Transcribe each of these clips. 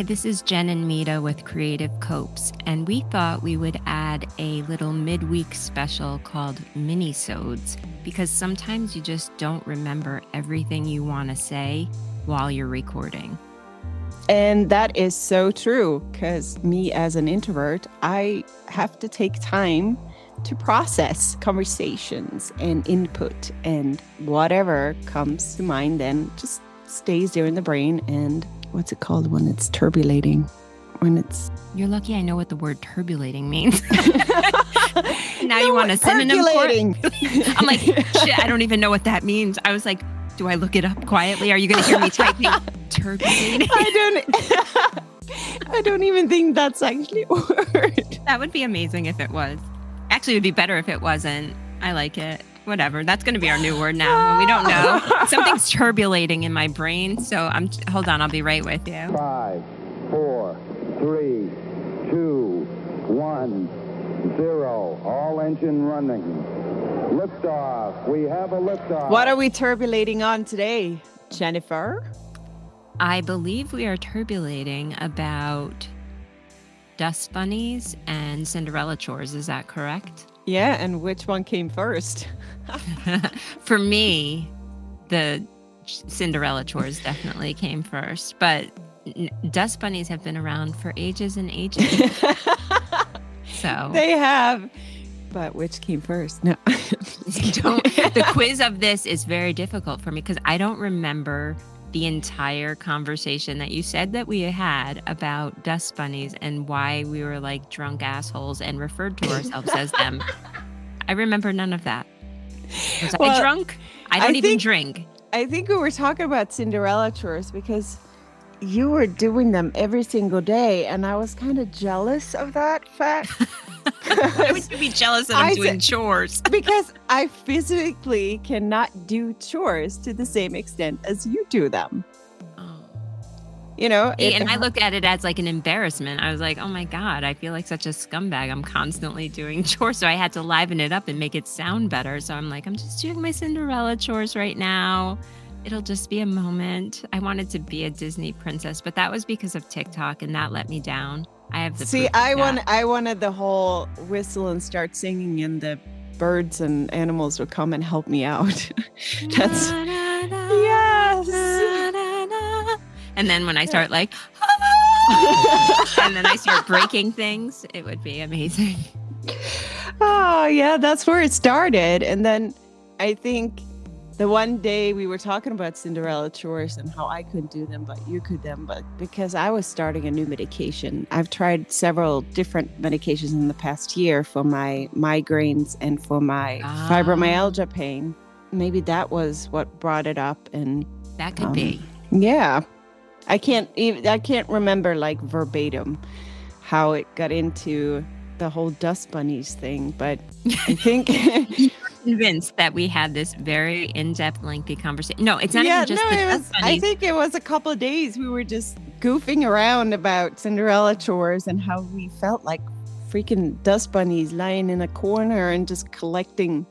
Hi, this is Jen and Mita with Creative Copes, and we thought we would add a little midweek special called mini Minisodes because sometimes you just don't remember everything you want to say while you're recording. And that is so true because me as an introvert, I have to take time to process conversations and input and whatever comes to mind then just stays there in the brain and what's it called when it's turbulating? When it's you're lucky i know what the word turbulating means. Now no, you want a synonym for it? i'm like shit i don't even know what that means. I was like do i look it up quietly? Are you going to hear me typing turbulating? I don't i don't even think that's actually a word. That would be amazing if it was. Actually it would be better if it wasn't. I like it whatever. That's going to be our new word now. we don't know. Something's turbulating in my brain. So I'm. Hold on. I'll be right with you. Five, four, three, two, one, zero. All engine running. Liftoff. We have a liftoff. What are we turbulating on today, Jennifer? I believe we are turbulating about dust bunnies and Cinderella chores. Is that correct? Yeah, and which one came first? For me, the Cinderella chores definitely came first, but dust bunnies have been around for ages and ages. so they have. But which came first? No. the quiz of this is very difficult for me because I don't remember the entire conversation that you said that we had about dust bunnies and why we were like drunk assholes and referred to ourselves as them. I remember none of that. Was well, I drunk? I don't I even think, drink. I think we were talking about Cinderella chores because you were doing them every single day, and I was kind of jealous of that fact. Why would you be jealous that I'm I doing chores? because I physically cannot do chores to the same extent as you do them. Oh. You know, it, and I look at it as like an embarrassment. I was like, oh my God, I feel like such a scumbag. I'm constantly doing chores. So I had to liven it up and make it sound better. So I'm like, I'm just doing my Cinderella chores right now. It'll just be a moment. I wanted to be a Disney princess, but that was because of TikTok and that let me down. I have the See, I want I wanted the whole whistle and start singing and the birds and animals would come and help me out. That's yes. And then when I start like and then I start breaking things, it would be amazing. Oh, yeah, that's where it started. And then I think the one day we were talking about Cinderella chores and how I couldn't do them, but you could them, but because I was starting a new medication. I've tried several different medications in the past year for my migraines and for my ah. fibromyalgia pain. Maybe that was what brought it up and that could um, be. Yeah. I can't even I can't remember like verbatim how it got into the whole dust bunnies thing, but I think convinced that we had this very in-depth, lengthy conversation. No, it's not yeah, even just no, it was, I think it was a couple of days we were just goofing around about Cinderella chores and how we felt like freaking dust bunnies lying in a corner and just collecting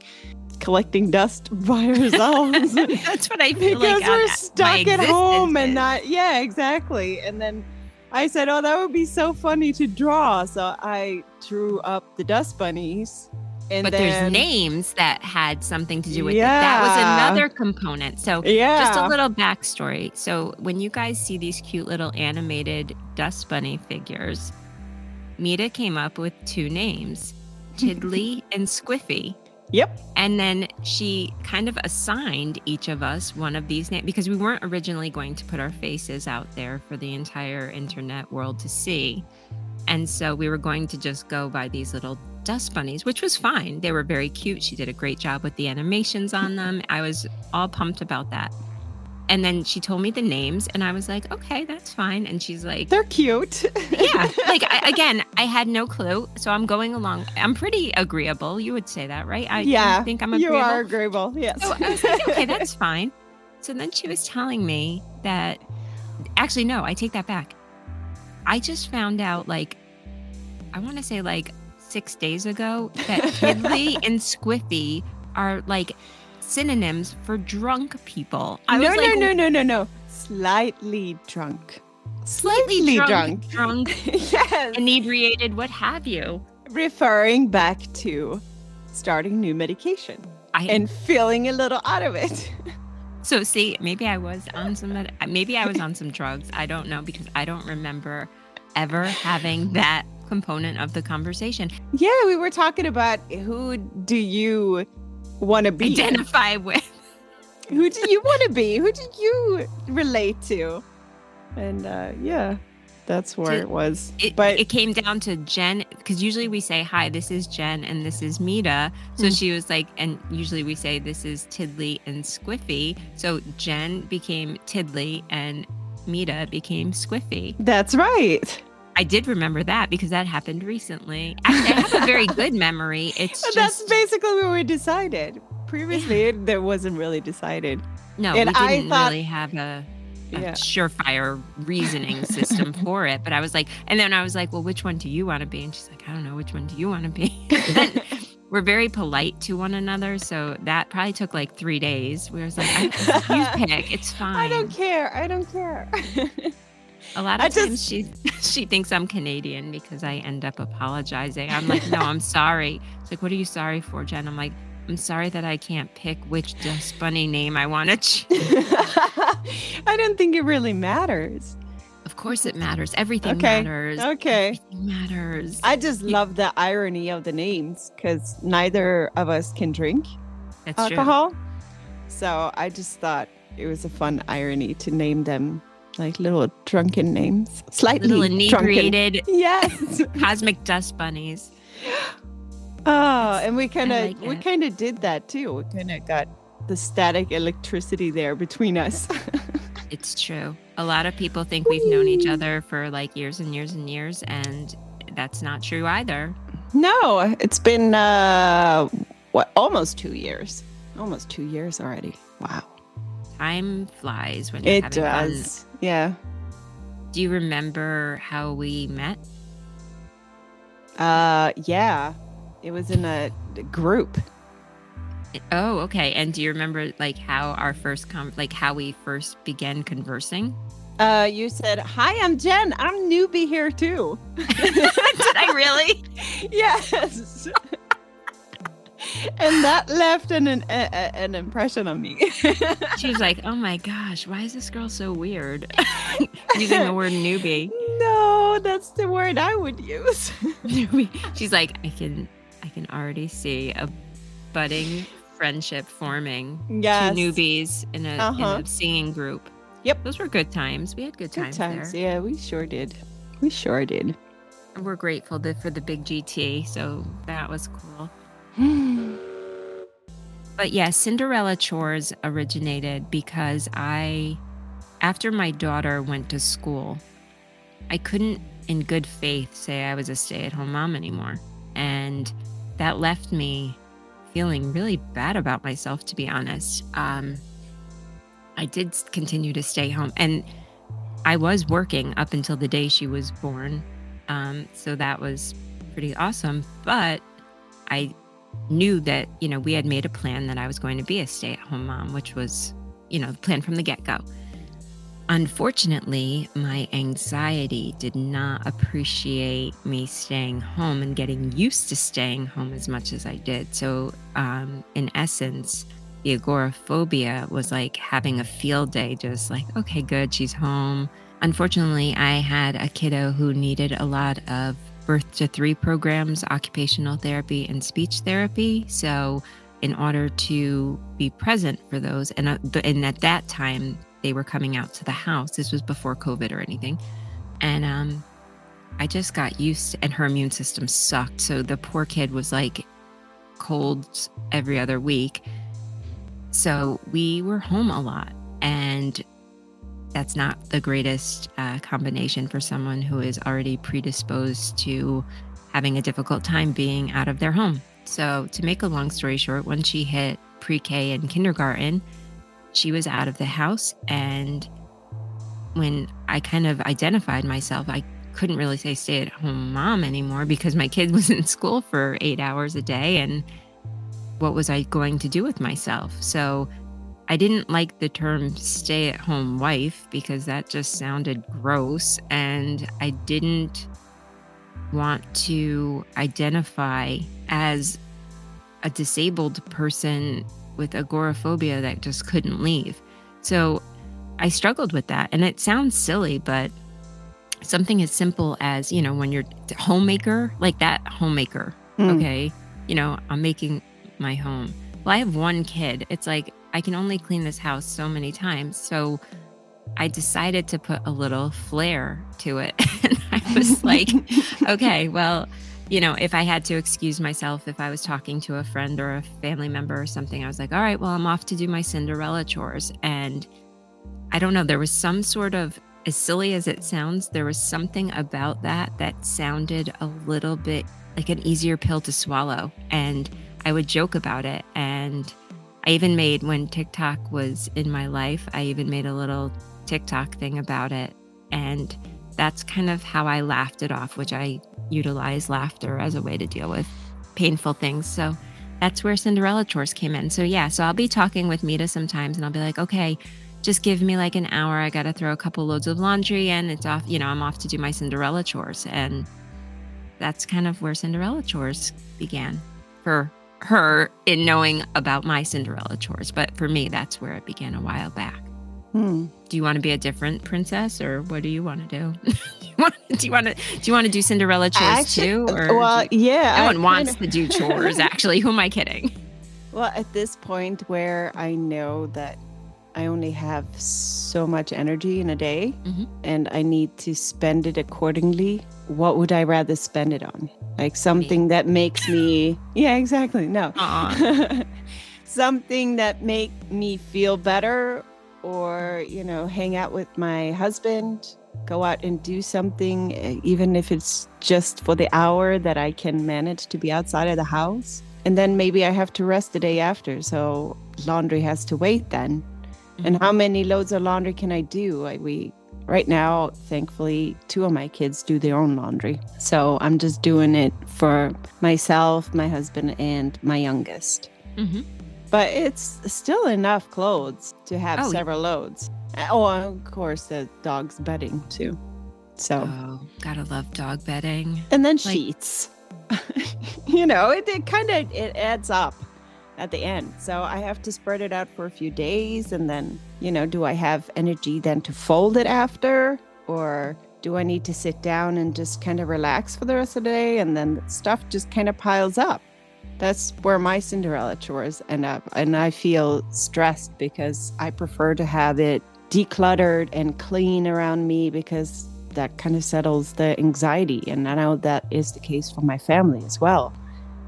collecting dust by ourselves. That's what I feel because like. we're stuck at home and not yeah, exactly. And then I said, "Oh, that would be so funny to draw." So I drew up the dust bunnies and but then, there's names that had something to do with yeah. it. That was another component. So yeah. just a little backstory. So when you guys see these cute little animated dust bunny figures, Mita came up with two names, Tiddly and Squiffy. Yep. And then she kind of assigned each of us one of these names because we weren't originally going to put our faces out there for the entire internet world to see. And so we were going to just go by these little dust bunnies, which was fine. They were very cute. She did a great job with the animations on them. I was all pumped about that. And then she told me the names, and I was like, okay, that's fine. And she's like, they're cute. yeah. Like, I, again, I had no clue. So I'm going along. I'm pretty agreeable. You would say that, right? I yeah, think I'm agreeable. You are agreeable. Yes. So I was like, okay, that's fine. So then she was telling me that, actually, no, I take that back. I just found out, like, I want to say, like, six days ago that Tiddly and Squiffy are like synonyms for drunk people. I no, no, like, no, no, no, no. Slightly drunk. slightly drunk, drunk. drunk, yes. inebriated, what have you. Referring back to starting new medication I and feeling a little out of it. so see, maybe I was on some maybe I was on some drugs. I don't know because I don't remember ever having that component of the conversation. Yeah, we were talking about who do you want to be? Identify with. who do you want to be? Who do you relate to? And uh, yeah, that's where it was. It, but it came down to Jen because usually we say hi, this is Jen and this is Mita. So Mm. she was like, and usually we say this is Tiddly and Squiffy. So Jen became Tiddly and Mita became Squiffy. that's right. I did remember that because that happened recently. Actually, I have a very good memory. It's just that's basically what we decided. Previously, it, that wasn't really decided. no, and we I didn't thought- really have a, a Yeah. surefire reasoning system for it. But I was like, and then I was like, well, which one do you want to be? And she's like, I don't know, which one do you want to be? Then we're very polite to one another, so that probably took like three days. We was like, I, you pick, it's fine. I don't care. I don't care. A lot of I just- times she she thinks I'm Canadian because I end up apologizing. I'm like, no, I'm sorry. It's like, what are you sorry for, Jen? I'm like, I'm sorry that I can't pick which Dust Bunny name I want to choose. I don't think it really matters. Of course it matters. Everything Okay, matters. Okay. Everything matters. I just love the irony of the names because neither of us can drink That's true. alcohol. So I just thought it was a fun irony to name them like little drunken names. Slightly Little drunken. inebriated Yes. cosmic dust bunnies. Oh, and we kind of like we kind of did that too. We kind of got the static electricity there between us. It's true. A lot of people think we've known each other for like years and years and years, and that's not true either. no, it's been uh what almost 2 years. Almost 2 years already. Wow. Time flies when you're It having fun. does. Yeah. Do you remember how we met? Uh yeah. It was in a group. Oh, okay. And do you remember like how our first com like how we first began conversing? Uh you said, "Hi, I'm Jen. I'm newbie here too." Did I really? yes. and that left an an, an impression on me. She was like, "Oh my gosh, why is this girl so weird?" Using the word newbie. no, that's the word I would use. She's like, "I can, I can already see a budding friendship forming. Yes. Two newbies in a, Uh-huh. in a singing group. Yep. those were good times. We had good Good times, times. there. Yeah, we sure did. We sure did. We're grateful to, for the big GT, so that was cool. But yeah, Cinderella chores originated because I, after my daughter went to school, I couldn't, in good faith, say I was a stay at home mom anymore. And that left me feeling really bad about myself, to be honest. Um, I did continue to stay home, and I was working up until the day she was born. Um, so that was pretty awesome. But I knew that, you know, we had made a plan that I was going to be a stay at home mom, which was, you know, the plan from the get go. Unfortunately, my anxiety did not appreciate me staying home and getting used to staying home as much as I did. So, um, in essence, the agoraphobia was like having a field day, just like, okay, good, she's home. Unfortunately, I had a kiddo who needed a lot of birth to three programs, occupational therapy, and speech therapy. So, in order to be present for those, and, uh, and at that time, they were coming out to the house. This was before COVID or anything. And um, I just got used, and her immune system sucked. So the poor kid was like cold every other week. So we were home a lot. And that's not the greatest uh, combination for someone who is already predisposed to having a difficult time being out of their home. So, to make a long story short, when she hit pre K and kindergarten, she was out of the house. And when I kind of identified myself, I couldn't really say stay at home mom anymore because my kid was in school for eight hours a day. And what was I going to do with myself? So, I didn't like the term stay at home wife because that just sounded gross. And I didn't want to identify as a disabled person with agoraphobia that just couldn't leave. So I struggled with that. And it sounds silly, but something as simple as, you know, when you're homemaker, like that homemaker, mm. okay, you know, I'm making my home. Well, I have one kid. It's like I can only clean this house so many times. So I decided to put a little flair to it. and I was like, okay, well, you know, if I had to excuse myself, if I was talking to a friend or a family member or something, I was like, all right, well, I'm off to do my Cinderella chores. And I don't know, there was some sort of, as silly as it sounds, there was something about that that sounded a little bit like an easier pill to swallow. And I would joke about it. And I even made, when TikTok was in my life, I even made a little TikTok thing about it. And that's kind of how I laughed it off, which I utilize laughter as a way to deal with painful things. So that's where Cinderella chores came in. So yeah, so I'll be talking with Mita sometimes and I'll be like, okay, just give me like an hour. I got to throw a couple loads of laundry and it's off, you know, I'm off to do my Cinderella chores. And that's kind of where Cinderella chores began for her in knowing about my Cinderella chores. But for me, that's where it began a while back. Hmm. Do you want to be a different princess, or what do you want to do? do you want to do you want to do Cinderella chores actually, too? Or well, yeah, no one wants to do chores. Actually, who am I kidding? Well, at this point where I know that I only have so much energy in a day, mm-hmm. and I need to spend it accordingly. What would I rather spend it on? like something that makes me yeah exactly no something that make me feel better or you know hang out with my husband go out and do something even if it's just for the hour that i can manage to be outside of the house and then maybe i have to rest the day after so laundry has to wait then mm-hmm. and how many loads of laundry can i do I, we Right now, thankfully, two of my kids do their own laundry. So I'm just doing it for myself, my husband, and my youngest. Mm-hmm. But it's still enough clothes to have oh, several yeah. loads. Eh, oh, of course, the dog's bedding too. So, oh, gotta love dog bedding. And then like, sheets. you know, it, it kind of it adds up at the end. So I have to spread it out for a few days and then, you know, do I have energy then to fold it after or do I need to sit down and just kind of relax for the rest of the day and then stuff just kind of piles up. That's where my Cinderella chores end up and I feel stressed because I prefer to have it decluttered and clean around me because that kind of settles the anxiety and I know that is the case for my family as well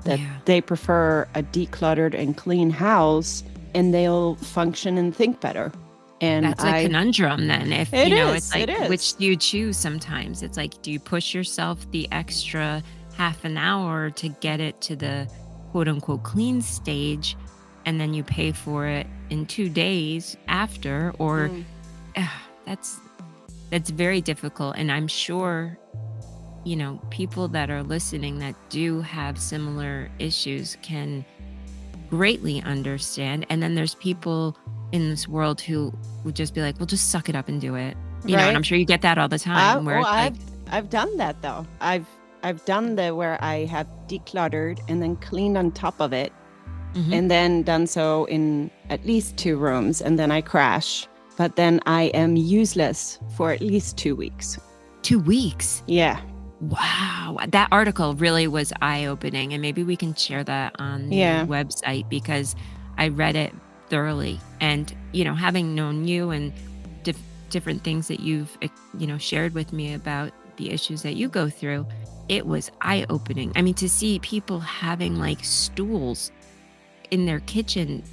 that yeah. they prefer a decluttered and clean house and they'll function and think better. And that's I, a conundrum then. If you know, is, it's like it which do you choose sometimes? It's like, do you push yourself the extra half an hour to get it to the quote unquote clean stage and then you pay for it in two days after or mm. uh, that's that's very difficult and i'm sure you know, people that are listening that do have similar issues can greatly understand. And then there's people in this world who would just be like, well, just suck it up and do it. You right. know, and I'm sure you get that all the time. Uh, where well, like, I've, I've done that though. I've, I've done the where I have decluttered and then cleaned on top of it mm-hmm. and then done so in at least two rooms and then I crash. But then I am useless for at least two weeks. Two weeks? Yeah. Wow, that article really was eye opening. And maybe we can share that on the yeah. website because I read it thoroughly. And, you know, having known you and dif- different things that you've, eh, you know, shared with me about the issues that you go through, it was eye opening. I mean, to see people having like stools in their kitchen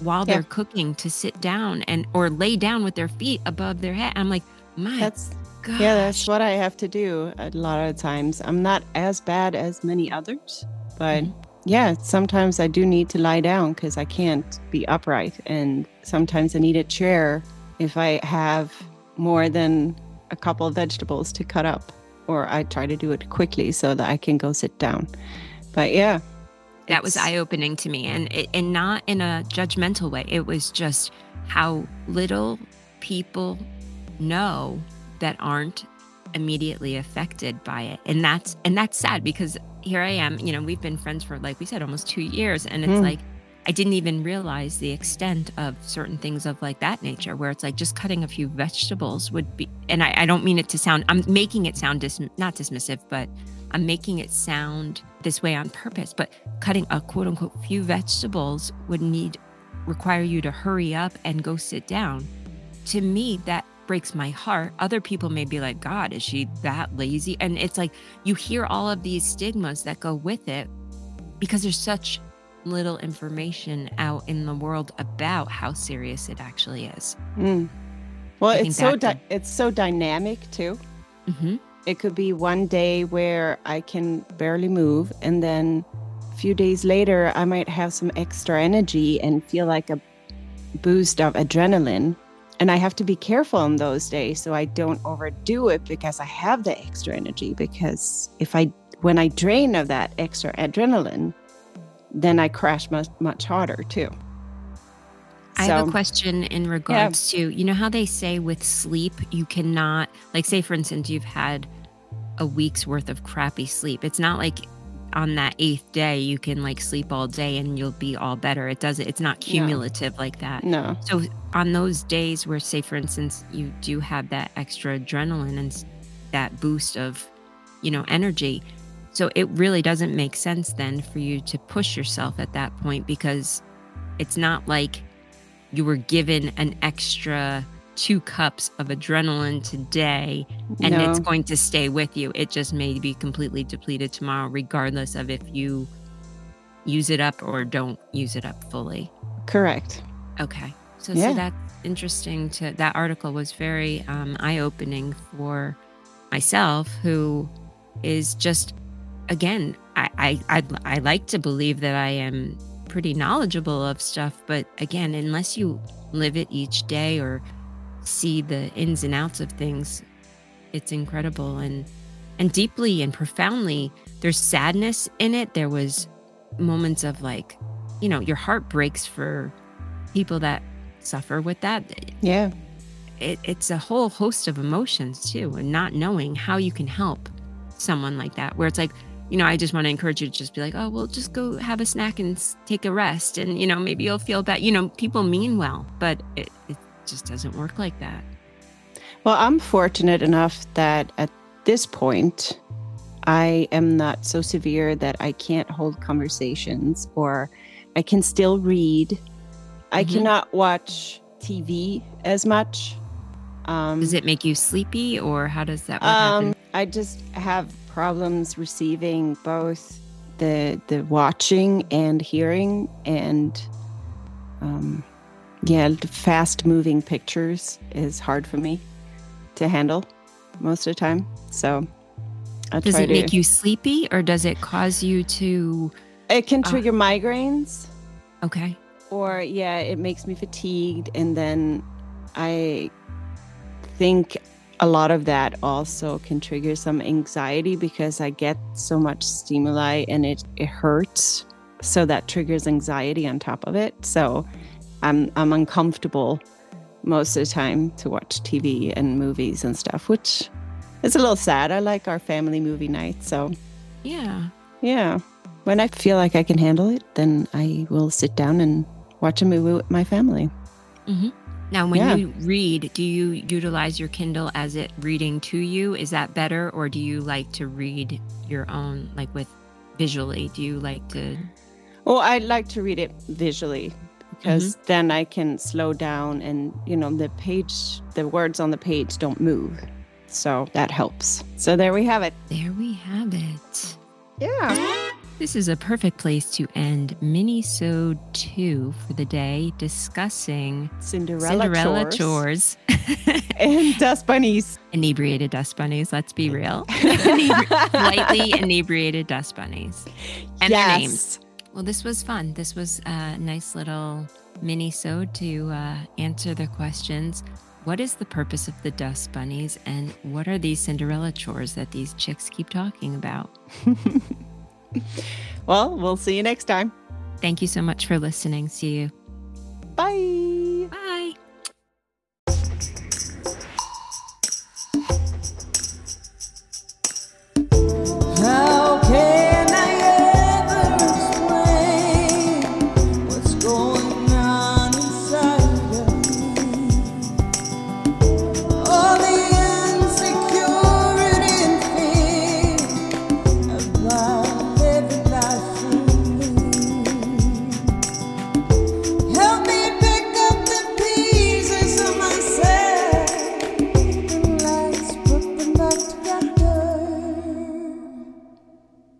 while yeah. they're cooking to sit down and or lay down with their feet above their head. I'm like, my that's Gosh. Yeah, that's what I have to do a lot of times. I'm not as bad as many others, but mm-hmm. yeah, sometimes I do need to lie down because I can't be upright. And sometimes I need a chair if I have more than a couple of vegetables to cut up, or I try to do it quickly so that I can go sit down. But yeah, that was eye opening to me, and and not in a judgmental way. It was just how little people know that aren't immediately affected by it. And that's and that's sad because here I am, you know, we've been friends for like we said almost 2 years and it's Mm. like I didn't even realize the extent of certain things of like that nature where it's like just cutting a few vegetables would be and I, I don't mean it to sound I'm making it sound dis, not dismissive, but I'm making it sound this way on purpose, but cutting a quote unquote few vegetables would need require you to hurry up and go sit down. To me, that breaks my heart. Other people may be like, God, is she that lazy? And it's like you hear all of these stigmas that go with it because there's such little information out in the world about how serious it actually is. Mm. Well, I it's so di- it's so dynamic too. hmm It could be one day where I can barely move, and then a few days later, I might have some extra energy and feel like a boost of adrenaline. And I have to be careful on those days so I don't overdo it because I have the extra energy. Because if I, when I drain of that extra adrenaline, then I crash much, much harder too. I have a question in regards to, you know, how they say with sleep, you cannot, like, say, for instance, you've had a week's worth of crappy sleep. It's not like on that eighth day, you can like sleep all day and you'll be all better. It doesn't, it's not No. cumulative like that. No. So, on those days where, say, for instance, you do have that extra adrenaline and that boost of, you know, energy. So, it really doesn't make sense then for you to push yourself at that point because it's not like you were given an extra two cups of adrenaline today and no. it's going to stay with you. It just may be completely depleted tomorrow, regardless of if you use it up or don't use it up fully. Correct. Okay. So, Yeah. so that's interesting to that article was very um, eye-opening for myself who is just again I, I I I like to believe that I am pretty knowledgeable of stuff but again unless you live it each day or see the ins and outs of things it's incredible and and deeply and profoundly there's sadness in it there was moments of like you know your heart breaks for people that suffer with that Yeah. it, it's a whole host of emotions too and not knowing how you can help someone like that where it's like you know i just want to encourage you to just be like oh well just go have a snack and take a rest and you know maybe you'll feel better you know people mean well but it, it just doesn't work like that Well, I'm fortunate enough that at this point, I am not so severe that I can't hold conversations or I can still read. I Mhm. cannot watch TV as much. Um, does it make you sleepy or how does that um. I just have problems receiving both the the watching and hearing and um, yeah, fast moving pictures is hard for me to handle most of the time. So I does it to. make you sleepy or does it cause you to it can uh, trigger migraines, okay or yeah, it makes me fatigued, and then I think a lot of that also can trigger some anxiety because I get so much stimuli and it, it hurts. So that triggers anxiety on top of it. So I'm I'm uncomfortable most of the time to watch TV and movies and stuff, which is a little sad. I like our family movie night. So yeah yeah. When I feel like I can handle it, then I will sit down and watch a movie with my family. Mm-hmm. Now, when Yeah. you read, do you utilize your Kindle as it reading to you? Is that better, or do you like to read your own, like with visually? Do you like to? Well, I like to read it visually because mm-hmm. then I can slow down and, you know, the page, the words on the page don't move. So that helps. So there we have it. There we have it. Yeah. This is a perfect place to end mini-sode two for the day, discussing Cinderella, Cinderella chores, chores. and dust bunnies. inebriated dust bunnies. Let's be real. Inebri- lightly inebriated dust bunnies. And their names. Well, this was fun. This was a nice little mini sode to uh, answer the questions. What is the purpose of the dust bunnies, and what are these Cinderella chores that these chicks keep talking about? Well, we'll see you next time. Thank you so much for listening. See you. Bye.